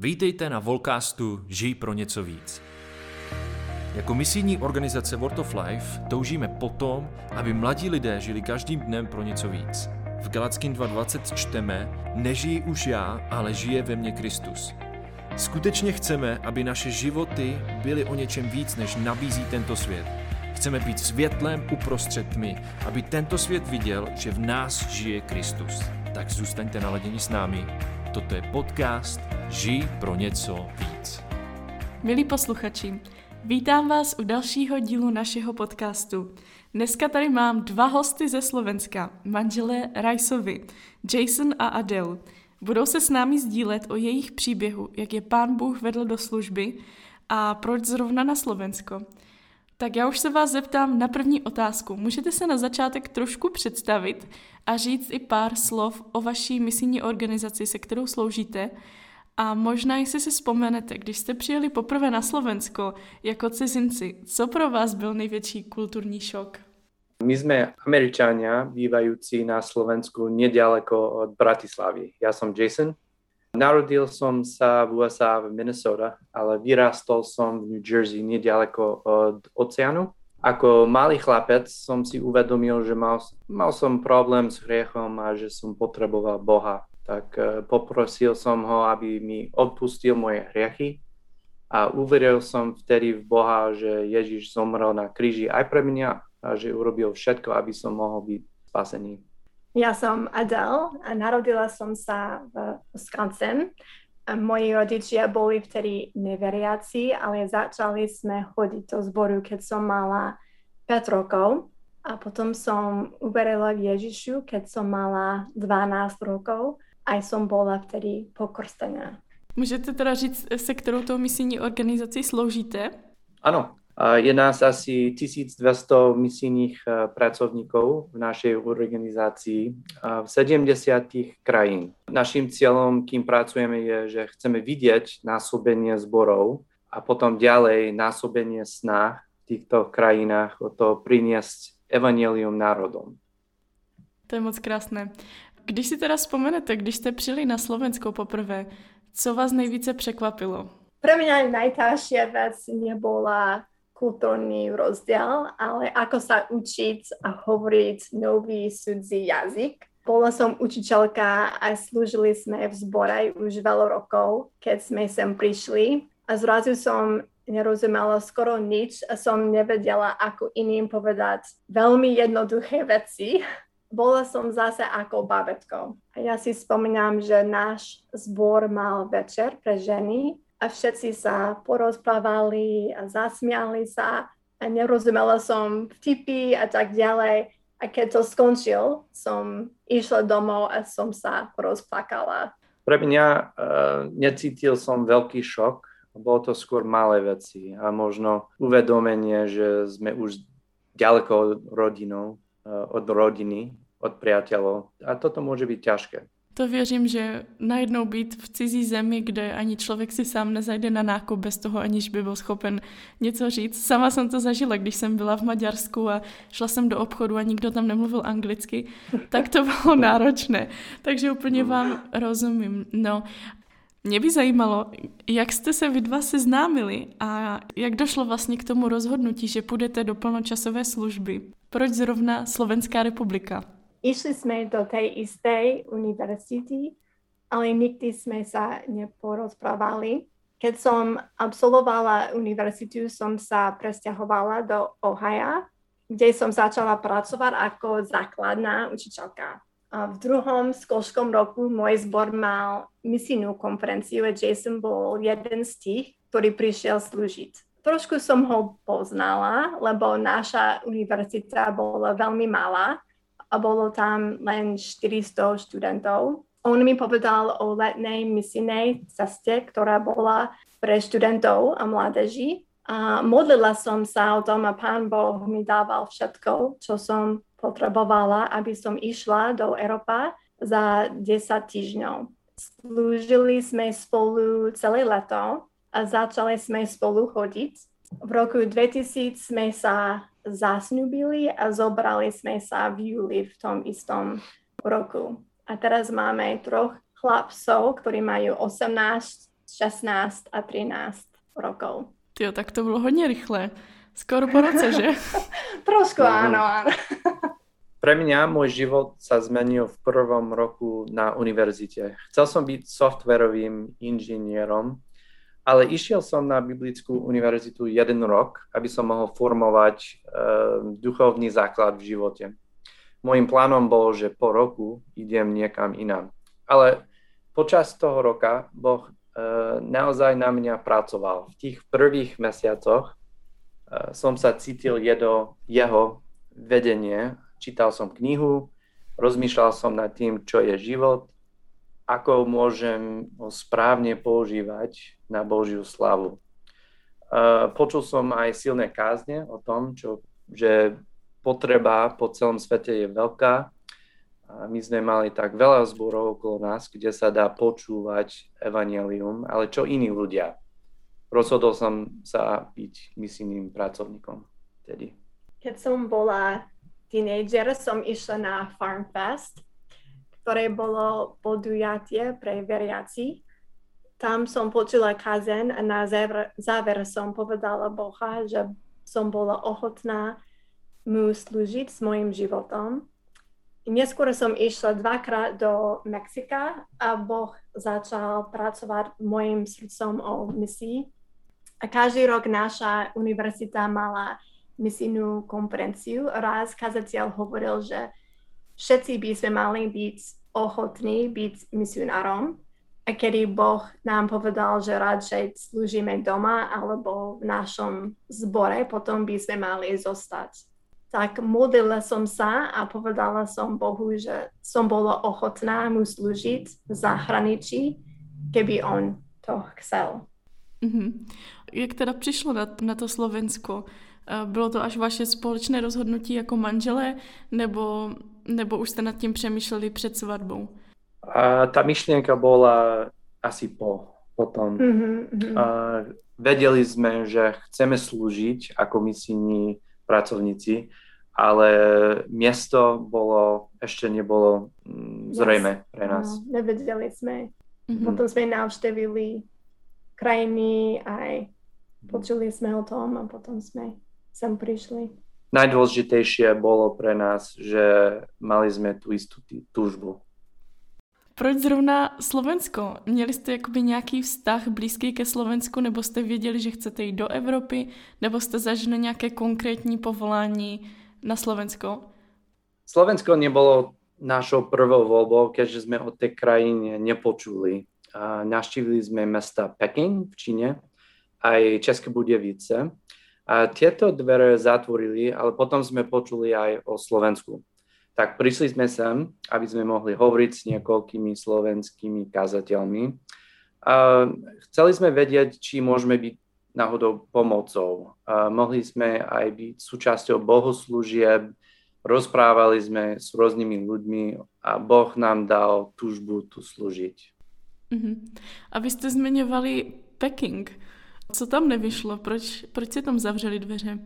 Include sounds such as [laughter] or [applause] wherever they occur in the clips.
Vítejte na Volcastu Žij pro něco víc. Jako misijní organizace World of Life toužíme potom, aby mladí lidé žili každým dnem pro něco víc. V Galackým 2.20 čteme, nežijí už já, ale žije ve mně Kristus. Skutečně chceme, aby naše životy byly o něčem víc, než nabízí tento svět. Chceme být světlem uprostřed tmy, aby tento svět viděl, že v nás žije Kristus. Tak zůstaňte naladěni s námi. Toto je podcast Žij pro něco víc. Milí posluchači, vítám vás u dalšího dílu našeho podcastu. Dneska tady mám dva hosty ze Slovenska, manželé Rajsovi, Jason a Adele. Budou se s námi sdílet o jejich příběhu, jak je pán Bůh vedl do služby a proč zrovna na Slovensko. Tak já už se vás zeptám na první otázku. Můžete se na začátek trošku představit a říct i pár slov o vaší misijní organizaci, se kterou sloužíte. A možná, jestli si vzpomenete, když jste přijeli poprvé na Slovensko jako cizinci, co pro vás byl největší kulturní šok? My sme Američania, bývajúci na Slovensku nedaleko od Bratislavy. Ja som Jason. Narodil som sa v USA v Minnesota, ale vyrastol som v New Jersey nedaleko od oceánu. Ako malý chlapec som si uvedomil, že mal, mal som problém s hriechom a že som potreboval Boha. Tak uh, poprosil som ho, aby mi odpustil moje hriechy a uveril som vtedy v Boha, že Ježiš zomrel na kríži aj pre mňa a že urobil všetko, aby som mohol byť spasený. Ja som Adele a narodila som sa v Wisconsin. Moji rodičia boli vtedy neveriaci, ale začali sme chodiť do zboru, keď som mala 5 rokov. A potom som uverila v Ježišu, keď som mala 12 rokov. Aj som bola vtedy pokrstená. Můžete teda říct, se kterou tou misijní organizací sloužíte? Áno, je nás asi 1200 misijných e, pracovníkov v našej organizácii v 70 krajín. Našim cieľom, kým pracujeme, je, že chceme vidieť násobenie zborov a potom ďalej násobenie snah v týchto krajinách o to priniesť evangelium národom. To je moc krásné. Když si teda vzpomenete, když jste přijeli na Slovensko poprvé, co vás nejvíce překvapilo? Pre mňa najťažšia vec nebola kultúrny rozdiel, ale ako sa učiť a hovoriť nový cudzí jazyk. Bola som učiteľka a slúžili sme v zbore už veľa rokov, keď sme sem prišli a zrazu som nerozumela skoro nič a som nevedela, ako iným povedať veľmi jednoduché veci. Bola som zase ako babetko. A ja si spomínam, že náš zbor mal večer pre ženy a všetci sa porozprávali a zasmiali sa a nerozumela som vtipy a tak ďalej. A keď to skončil, som išla domov a som sa rozplakala. Pre mňa uh, necítil som veľký šok, bolo to skôr malé veci a možno uvedomenie, že sme už ďaleko od rodinou, od rodiny, od priateľov. A toto môže byť ťažké. To věřím, že najednou být v cizí zemi, kde ani člověk si sám nezajde na nákup bez toho, aniž by byl schopen něco říct. Sama jsem to zažila, když jsem byla v Maďarsku a šla jsem do obchodu a nikdo tam nemluvil anglicky, tak to bylo [laughs] náročné. Takže úplně vám rozumím. No, mě by zajímalo, jak jste se vy dva seznámili a jak došlo vlastně k tomu rozhodnutí, že půjdete do plnočasové služby. Proč zrovna Slovenská republika? išli sme do tej istej univerzity, ale nikdy sme sa neporozprávali. Keď som absolvovala univerzitu, som sa presťahovala do Ohio, kde som začala pracovať ako základná učiteľka. V druhom školskom roku môj zbor mal misijnú konferenciu a Jason bol jeden z tých, ktorý prišiel slúžiť. Trošku som ho poznala, lebo naša univerzita bola veľmi malá a bolo tam len 400 študentov. On mi povedal o letnej misijnej ceste, ktorá bola pre študentov a mládeží. A modlila som sa o tom a pán Boh mi dával všetko, čo som potrebovala, aby som išla do Európa za 10 týždňov. Slúžili sme spolu celé leto a začali sme spolu chodiť. V roku 2000 sme sa zasnúbili a zobrali sme sa v júli v tom istom roku. A teraz máme troch chlapcov, ktorí majú 18, 16 a 13 rokov. Jo, tak to bylo hodně rychle. Skoro po roce, že? [laughs] Trošku Mhm. áno, áno. Pre mňa môj život sa zmenil v prvom roku na univerzite. Chcel som byť softverovým inžinierom, ale išiel som na Biblickú univerzitu jeden rok, aby som mohol formovať e, duchovný základ v živote. Mojím plánom bolo, že po roku idem niekam inám. Ale počas toho roka Boh e, naozaj na mňa pracoval. V tých prvých mesiacoch e, som sa cítil jedo, jeho vedenie. Čítal som knihu, rozmýšľal som nad tým, čo je život, ako môžem ho správne používať na Božiu slavu. E, Počul som aj silné kázne o tom, čo, že potreba po celom svete je veľká. My sme mali tak veľa zborov okolo nás, kde sa dá počúvať evanelium, ale čo iní ľudia. Rozhodol som sa byť misijným pracovníkom vtedy. Keď som bola teenager, som išla na Farm Fest, ktoré bolo podujatie pre veriaci. Tam som počula kazen a na záver, záver som povedala Boha, že som bola ochotná mu slúžiť s mojim životom. Neskôr som išla dvakrát do Mexika a Boh začal pracovať mojim srdcom o misii. A každý rok naša univerzita mala misijnú konferenciu. Raz kazateľ hovoril, že všetci by sme mali byť ochotní byť misionárom. A kedy Boh nám povedal, že radšej slúžime doma alebo v našom zbore, potom by sme mali zostať tak modlila som sa a povedala som Bohu, že som bola ochotná mu slúžiť v zahraničí, keby on to chcel. Mhm. Jak teda přišlo na, na to Slovensko? Bylo to až vaše společné rozhodnutí jako manželé, nebo, nebo už jste nad tím přemýšleli před svatbou? A tá myšlienka bola asi po, potom. Mm-hmm, A vedeli sme, že chceme slúžiť ako misijní pracovníci, ale miesto bolo, ešte nebolo mm, zrejme pre nás. No, nevedeli sme. Mhm. Potom sme navštevili krajiny aj počuli sme o tom a potom sme sem prišli. Najdôležitejšie bolo pre nás, že mali sme tú istú túžbu. Proč zrovna Slovensko? Měli jste jakoby nějaký vztah blízký ke Slovensku, nebo jste věděli, že chcete jít do Evropy, nebo jste zažili nějaké konkrétní povolání na Slovensko? Slovensko nebolo našou prvou voľbou, keďže sme o tej krajine nepočuli. A navštívili sme mesta Peking v Číne, aj České Budevice. A tieto dvere zatvorili, ale potom sme počuli aj o Slovensku. Tak prišli sme sem, aby sme mohli hovoriť s niekoľkými slovenskými kazateľmi. A chceli sme vedieť, či môžeme byť náhodou pomocou. A mohli sme aj byť súčasťou bohoslúžieb, rozprávali sme s rôznymi ľuďmi a Boh nám dal túžbu tu slúžiť. Mhm. A vy jste zmiňovali Peking. Co tam nevyšlo? Proč, proč si tam zavřeli dveře?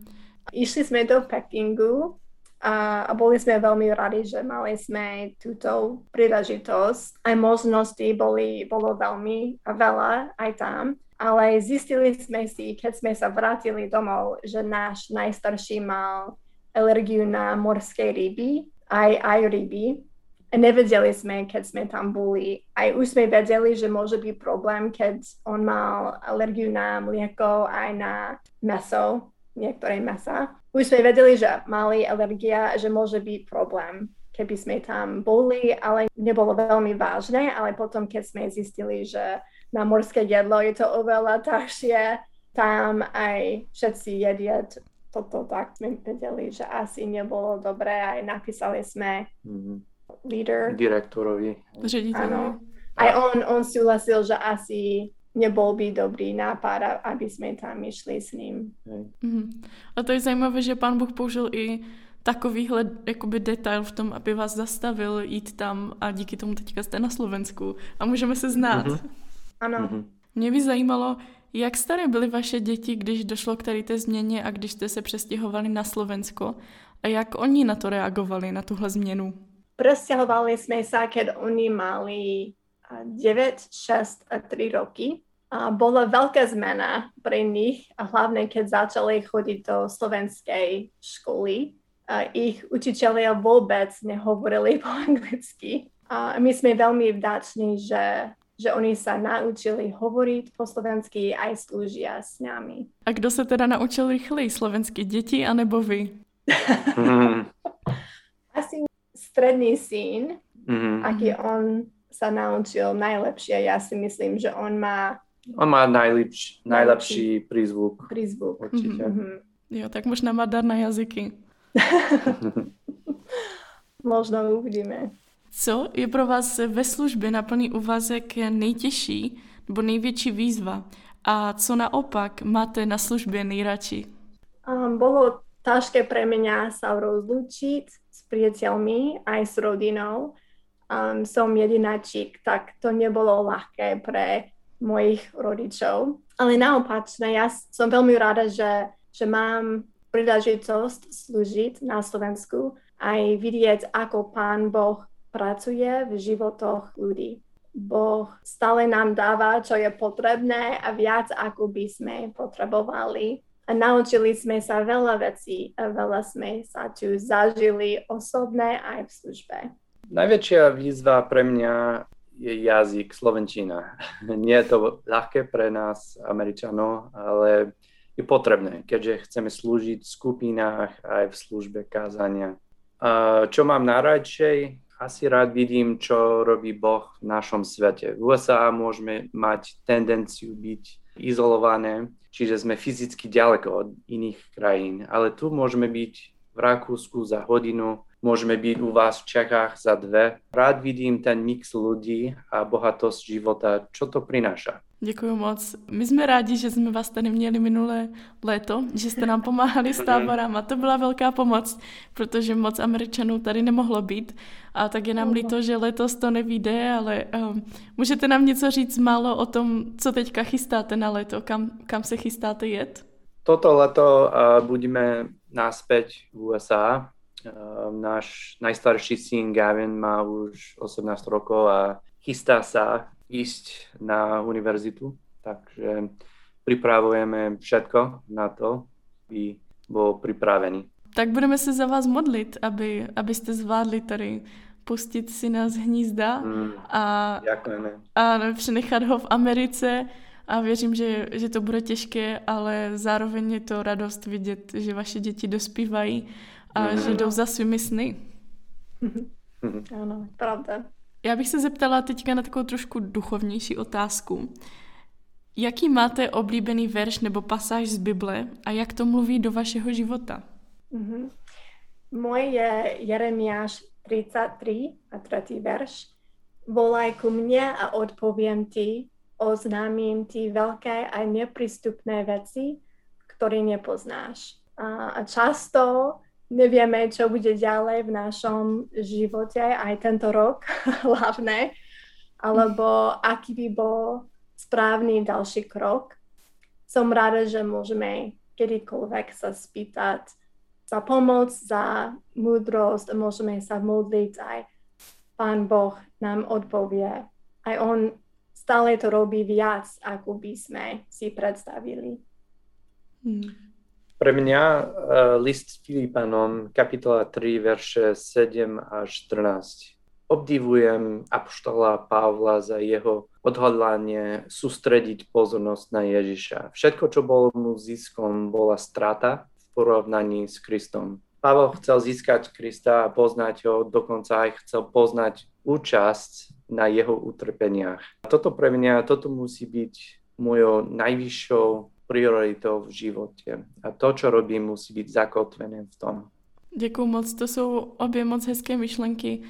Išli sme do Pekingu a, a boli sme veľmi radi, že mali sme túto príležitosť. Aj možnosti boli, bolo veľmi veľa aj tam. Ale zistili sme si, keď sme sa vrátili domov, že náš najstarší mal alergiu na morské ryby, aj, aj ryby. Nevedeli sme, keď sme tam boli. Aj už sme vedeli, že môže byť problém, keď on mal alergiu na mlieko aj na meso, niektoré mesa. Už sme vedeli, že mali alergia, že môže byť problém, keby sme tam boli, ale nebolo veľmi vážne, ale potom, keď sme zistili, že na morské jedlo je to oveľa ťažšie, tam aj všetci jedia toto, tak sme vedeli, že asi nebolo dobré, aj napísali sme Mhm. Leader. Direktorovi. Áno. Aj on, on súhlasil, že asi nebol by dobrý nápad, aby sme tam išli s ním. Mhm. A to je zajímavé, že pán Bůh použil i takovýhle jakoby detail v tom, aby vás zastavil jít tam a díky tomu teďka jste na Slovensku a můžeme se znát. Mhm. Áno. Mhm. Mě by zajímalo, jak staré byly vaše děti, když došlo k tady té změně a když jste se přestěhovali na Slovensko a jak oni na to reagovali, na tuhle změnu? Presťahovali sme sa, keď oni mali a, 9, 6 a 3 roky. A bola veľká zmena pre nich a hlavne keď začali chodiť do slovenskej školy. A ich učiteľia vôbec nehovorili po anglicky. A my sme veľmi vďační, že, že oni sa naučili hovoriť po slovensky aj slúžia s nami. A kdo se teda naučil rychleji, slovenské děti anebo vy? Mhm. [laughs] Asi stredný syn, Mhm. aký on sa naučil najlepšie. Ja si myslím, že on má On má najlepší, najlepší prízvuk, prízvuk. určite. Mhm. Jo, tak možná má dar na jazyky. [laughs] [laughs] Možno uvidíme. Co je pro vás ve službě na plný úvazek nejtěžší nebo největší výzva? A co naopak máte na službě nejradši? Um, bolo ťažké pre mňa sa rozlúčiť s priateľmi aj s rodinou. Um, som jedináčik, tak to nebolo ľahké pre mojich rodičov. Ale naopačne, ja som veľmi rada, že, že mám príležitosť slúžiť na Slovensku aj vidieť, ako Pán Boh pracuje v životoch ľudí. Boh stále nám dáva, čo je potrebné a viac, ako by sme potrebovali. Naučili sme sa veľa vecí a veľa sme sa tu zažili osobné aj v službe. Najväčšia výzva pre mňa je jazyk slovenčina. [laughs] Nie je to ľahké pre nás, Američanov, ale je potrebné, keďže chceme slúžiť v skupinách aj v službe kázania. Čo mám najradšej? Asi rád vidím, čo robí Boh v našom svete. V USA môžeme mať tendenciu byť izolované, čiže sme fyzicky ďaleko od iných krajín. Ale tu môžeme byť v Rakúsku za hodinu, môžeme byť u vás v Čechách za dve. Rád vidím ten mix ľudí a bohatosť života, čo to prináša. Děkuji moc. My jsme rádi, že jsme vás tady měli minulé léto, že jste nám pomáhali s táborama. To byla velká pomoc, protože moc Američanů tady nemohlo být. A tak je nám líto, že letos to nevíde, ale um, můžete nám něco říct málo o tom, co teďka chystáte na léto, kam, kam se chystáte jet? Toto leto uh, budeme naspäť v USA. Uh, náš najstarší syn Gavin má už 18 rokov a chystá sa ísť na univerzitu, takže pripravujeme všetko na to, aby bol pripravený. Tak budeme se za vás modlit, aby, abyste zvládli tady pustit si nás hnízda Mm, a, ďakujeme. a přenechat ho v Americe a věřím, že, že to bude těžké, ale zároveň je to radost vidět, že vaše děti dospívají a Mhm. že jdou za svými sny. Mhm. Áno, pravda. Já bych se zeptala teďka na takovou trošku duchovnější otázku. Jaký máte oblíbený verš nebo pasáž z Bible a jak to mluví do vašeho života? Mhm. Môj je Jeremiáš 33 a 3. verš. Volaj ku mne a odpoviem ti, oznámim ti veľké a neprístupné veci, ktoré nepoznáš. A, a často nevieme, čo bude ďalej v našom živote, aj tento rok [laughs] hlavne, alebo aký by bol správny ďalší krok. Som rada, že môžeme kedykoľvek sa spýtať za pomoc, za múdrosť môžeme sa modliť aj Pán Boh nám odpovie. Aj On stále to robí viac, ako by sme si predstavili. Hmm. Pre mňa uh, list Filipanom, kapitola 3, verše 7 až 14. Obdivujem apoštola Pavla za jeho odhodlanie sústrediť pozornosť na Ježiša. Všetko, čo bolo mu ziskom, bola strata v porovnaní s Kristom. Pavel chcel získať Krista a poznať ho, dokonca aj chcel poznať účasť na jeho utrpeniach. Toto pre mňa, toto musí byť mojou najvyššou prioritou v životě. A to, co robím, musí být zakotvené v tom. Děkuji moc, to jsou obě moc hezké myšlenky.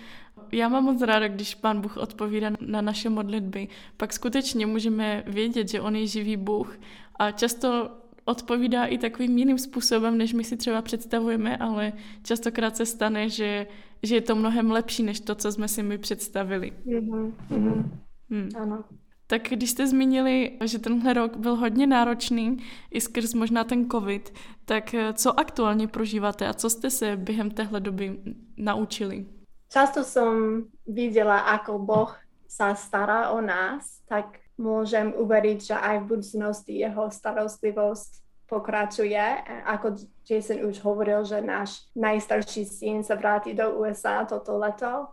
Já mám moc ráda, když Pán Bůh odpovídá na naše modlitby. Pak skutečně můžeme vědět, že On je živý Bůh a často odpovídá i takovým jiným způsobem, než my si třeba představujeme, ale častokrát se stane, že, že je to mnohem lepší, než to, co jsme si my představili. Mm-hmm. Mm-hmm. Hmm. Áno. Tak když jste zmínili, že tenhle rok byl hodně náročný, i skrz možná ten covid, tak eh, co aktuálně prožíváte a co jste se během téhle doby naučili? Často som videla, ako Boh sa stará o nás, tak môžem uveriť, že aj v budúcnosti jeho starostlivosť pokračuje. Ako Jason už hovoril, že náš najstarší syn sa vráti do USA toto leto,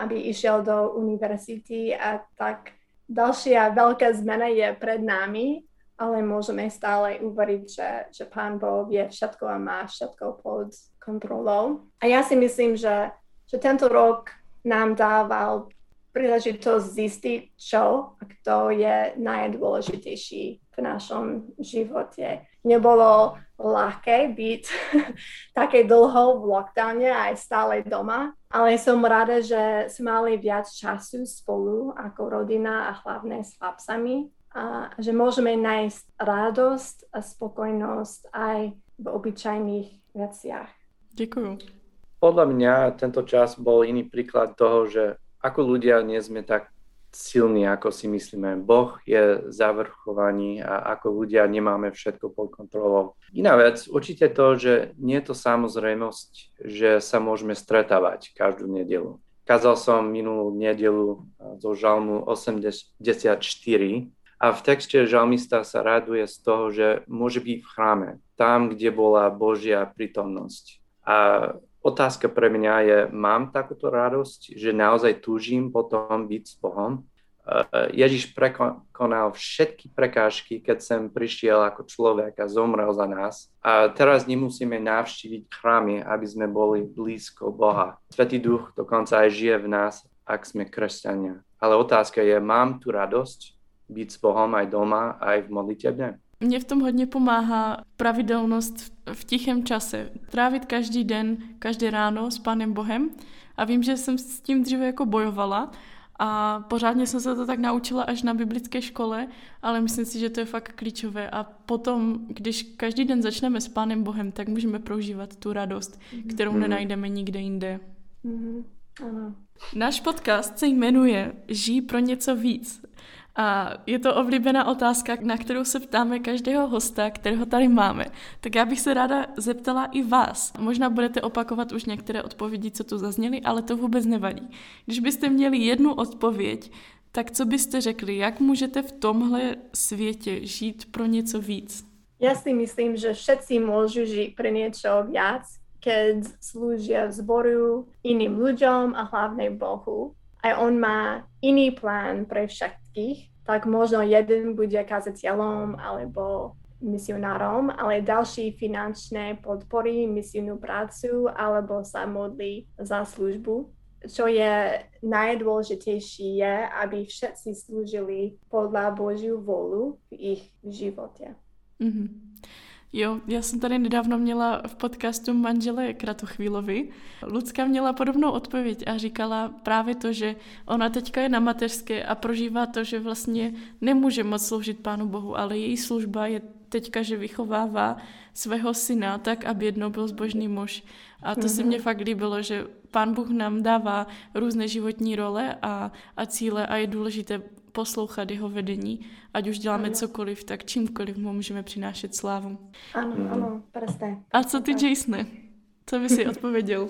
aby išiel do univerzity a tak ďalšia veľká zmena je pred nami, ale môžeme stále uveriť, že, že Pán Boh vie všetko a má všetko pod kontrolou. A ja si myslím, že, že tento rok nám dával príležitosť zistiť, čo a kto je najdôležitejší v našom živote. Nebolo ľahké byť [laughs] také dlho v lockdowne aj stále doma, ale som rada, že sme mali viac času spolu ako rodina a hlavne s chlapcami a že môžeme nájsť radosť a spokojnosť aj v obyčajných veciach. Ďakujem. Podľa mňa tento čas bol iný príklad toho, že ako ľudia nie sme tak silní, ako si myslíme. Boh je zavrchovaný a ako ľudia nemáme všetko pod kontrolou. Iná vec, určite to, že nie je to samozrejmosť, že sa môžeme stretávať každú nedelu. Kázal som minulú nedelu zo žalmu 84 a v texte žalmista sa raduje z toho, že môže byť v chráme, tam, kde bola Božia prítomnosť. A otázka pre mňa je, mám takúto radosť, že naozaj túžim potom byť s Bohom? Eh, Ježiš prekonal všetky prekážky, keď sem prišiel ako človek a zomrel za nás. A teraz nemusíme navštíviť chrámy, aby sme boli blízko Boha. Svetý duch dokonca aj žije v nás, ak sme kresťania. Ale otázka je, mám tu radosť byť s Bohom aj doma, aj v modlitebne? Mně v tom hodně pomáhá pravidelnost v tichém čase. Trávit každý den, každé ráno s Pánem Bohem. A vím, že jsem s tím dříve jako bojovala a pořádně jsem se to tak naučila až na biblické škole, ale myslím si, že to je fakt klíčové. A potom, když každý den začneme s Pánem Bohem, tak můžeme prožívat tu radost, mm-hmm. kterou mm-hmm. nenajdeme nikde jinde. Mm-hmm. Ano. Náš podcast se jmenuje Žij pro něco víc. A je to oblíbená otázka, na kterou se ptáme každého hosta, kterého tady máme. Tak já bych se ráda zeptala i vás. Možná budete opakovat už některé odpovědi, co tu zazněly, ale to vůbec nevadí. Když byste měli jednu odpověď, tak co byste řekli, jak můžete v tomhle světě žít pro něco víc? Ja si myslím, že všetci môžu žiť pre niečo viac, keď slúžia zboru, iným ľuďom a hlavne Bohu. A on má iný plán pre všetkých tak možno jeden bude kazateľom alebo misionárom, ale ďalší finančné podpory misijnú prácu alebo sa modlí za službu. Čo je najdôležitejšie je, aby všetci slúžili podľa Božiu volu v ich živote. Mm-hmm. Jo, já jsem tady nedávno měla v podcastu manžele Kratochvílovi. Lucka měla podobnou odpověď a říkala právě to, že ona teďka je na mateřské a prožívá to, že vlastně nemůže moc sloužit Pánu Bohu, ale její služba je teďka, že vychovává svého syna tak, aby jednou byl zbožný muž. A to mm-hmm. se mně fakt líbilo, že Pán Bůh nám dává různé životní role a, a cíle a je důležité poslouchat jeho vedení, ať už děláme ano. cokoliv, tak čímkoliv mu můžeme přinášet slávu. Ano, mm. ano, presne. A co ty, Jasone? Co by si odpověděl?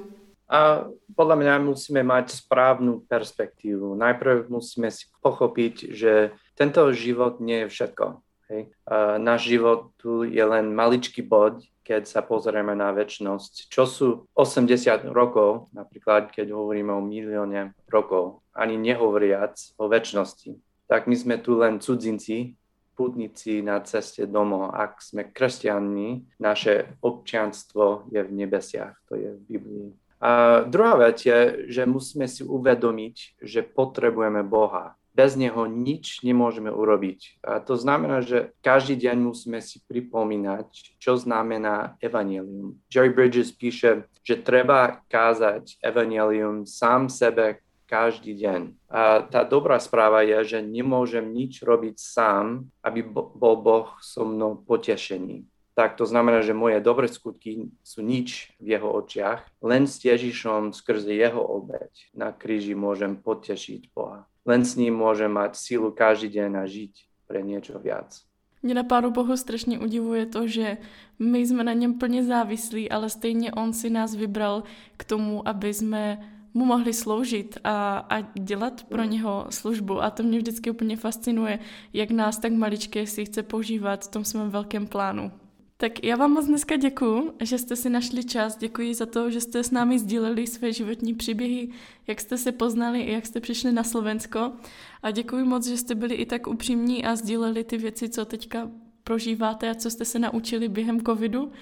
A podľa mňa musíme mať správnu perspektívu. Najprv musíme si pochopiť, že tento život nie je všetko. Hej. Náš život tu je len maličký bod, keď sa pozrieme na väčšnosť. Čo sú 80 rokov, napríklad keď hovoríme o milióne rokov, ani nehovoriac o väčšnosti tak my sme tu len cudzinci, putníci na ceste domov. Ak sme kresťanní, naše občianstvo je v nebesiach, to je v Biblii. A druhá vec je, že musíme si uvedomiť, že potrebujeme Boha. Bez Neho nič nemôžeme urobiť. A to znamená, že každý deň musíme si pripomínať, čo znamená evanelium. Jerry Bridges píše, že treba kázať evanelium sám sebe každý deň. A tá dobrá správa je, že nemôžem nič robiť sám, aby bol Boh so mnou potešený. Tak to znamená, že moje dobré skutky sú nič v jeho očiach, len s Ježišom skrze jeho obeď na kríži môžem potešiť Boha. Len s ním môžem mať sílu každý deň a žiť pre niečo viac. Mě na Pánu Bohu strašně udivuje to, že my jsme na něm plně závislí, ale stejně On si nás vybral k tomu, aby jsme mu mohli sloužit a, a dělat pro něho službu. A to mě vždycky úplně fascinuje, jak nás tak maličké si chce používat v tom svém velkém plánu. Tak já vám moc dneska děkuji, že jste si našli čas. Děkuji za to, že jste s námi sdíleli své životní příběhy, jak jste se poznali i jak jste přišli na Slovensko. A děkuji moc, že jste byli i tak upřímní a sdíleli ty věci, co teďka prožíváte a co jste se naučili během covidu.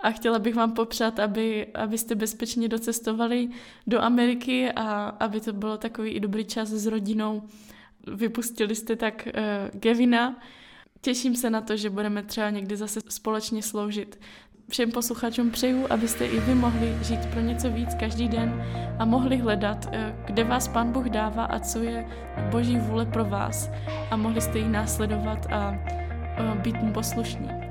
A chtěla bych vám popřát, aby, abyste bezpečně docestovali do Ameriky a aby to bylo takový i dobrý čas s rodinou. Vypustili jste tak uh, Gevina, Těším se na to, že budeme třeba někdy zase společně sloužit. Všem posluchačům přeju, abyste i vy mohli žít pro něco víc každý den a mohli hledat, eh, kde vás Pán Bůh dává a co je Boží vůle pro vás a mohli jste ji následovat a eh, být mu poslušní.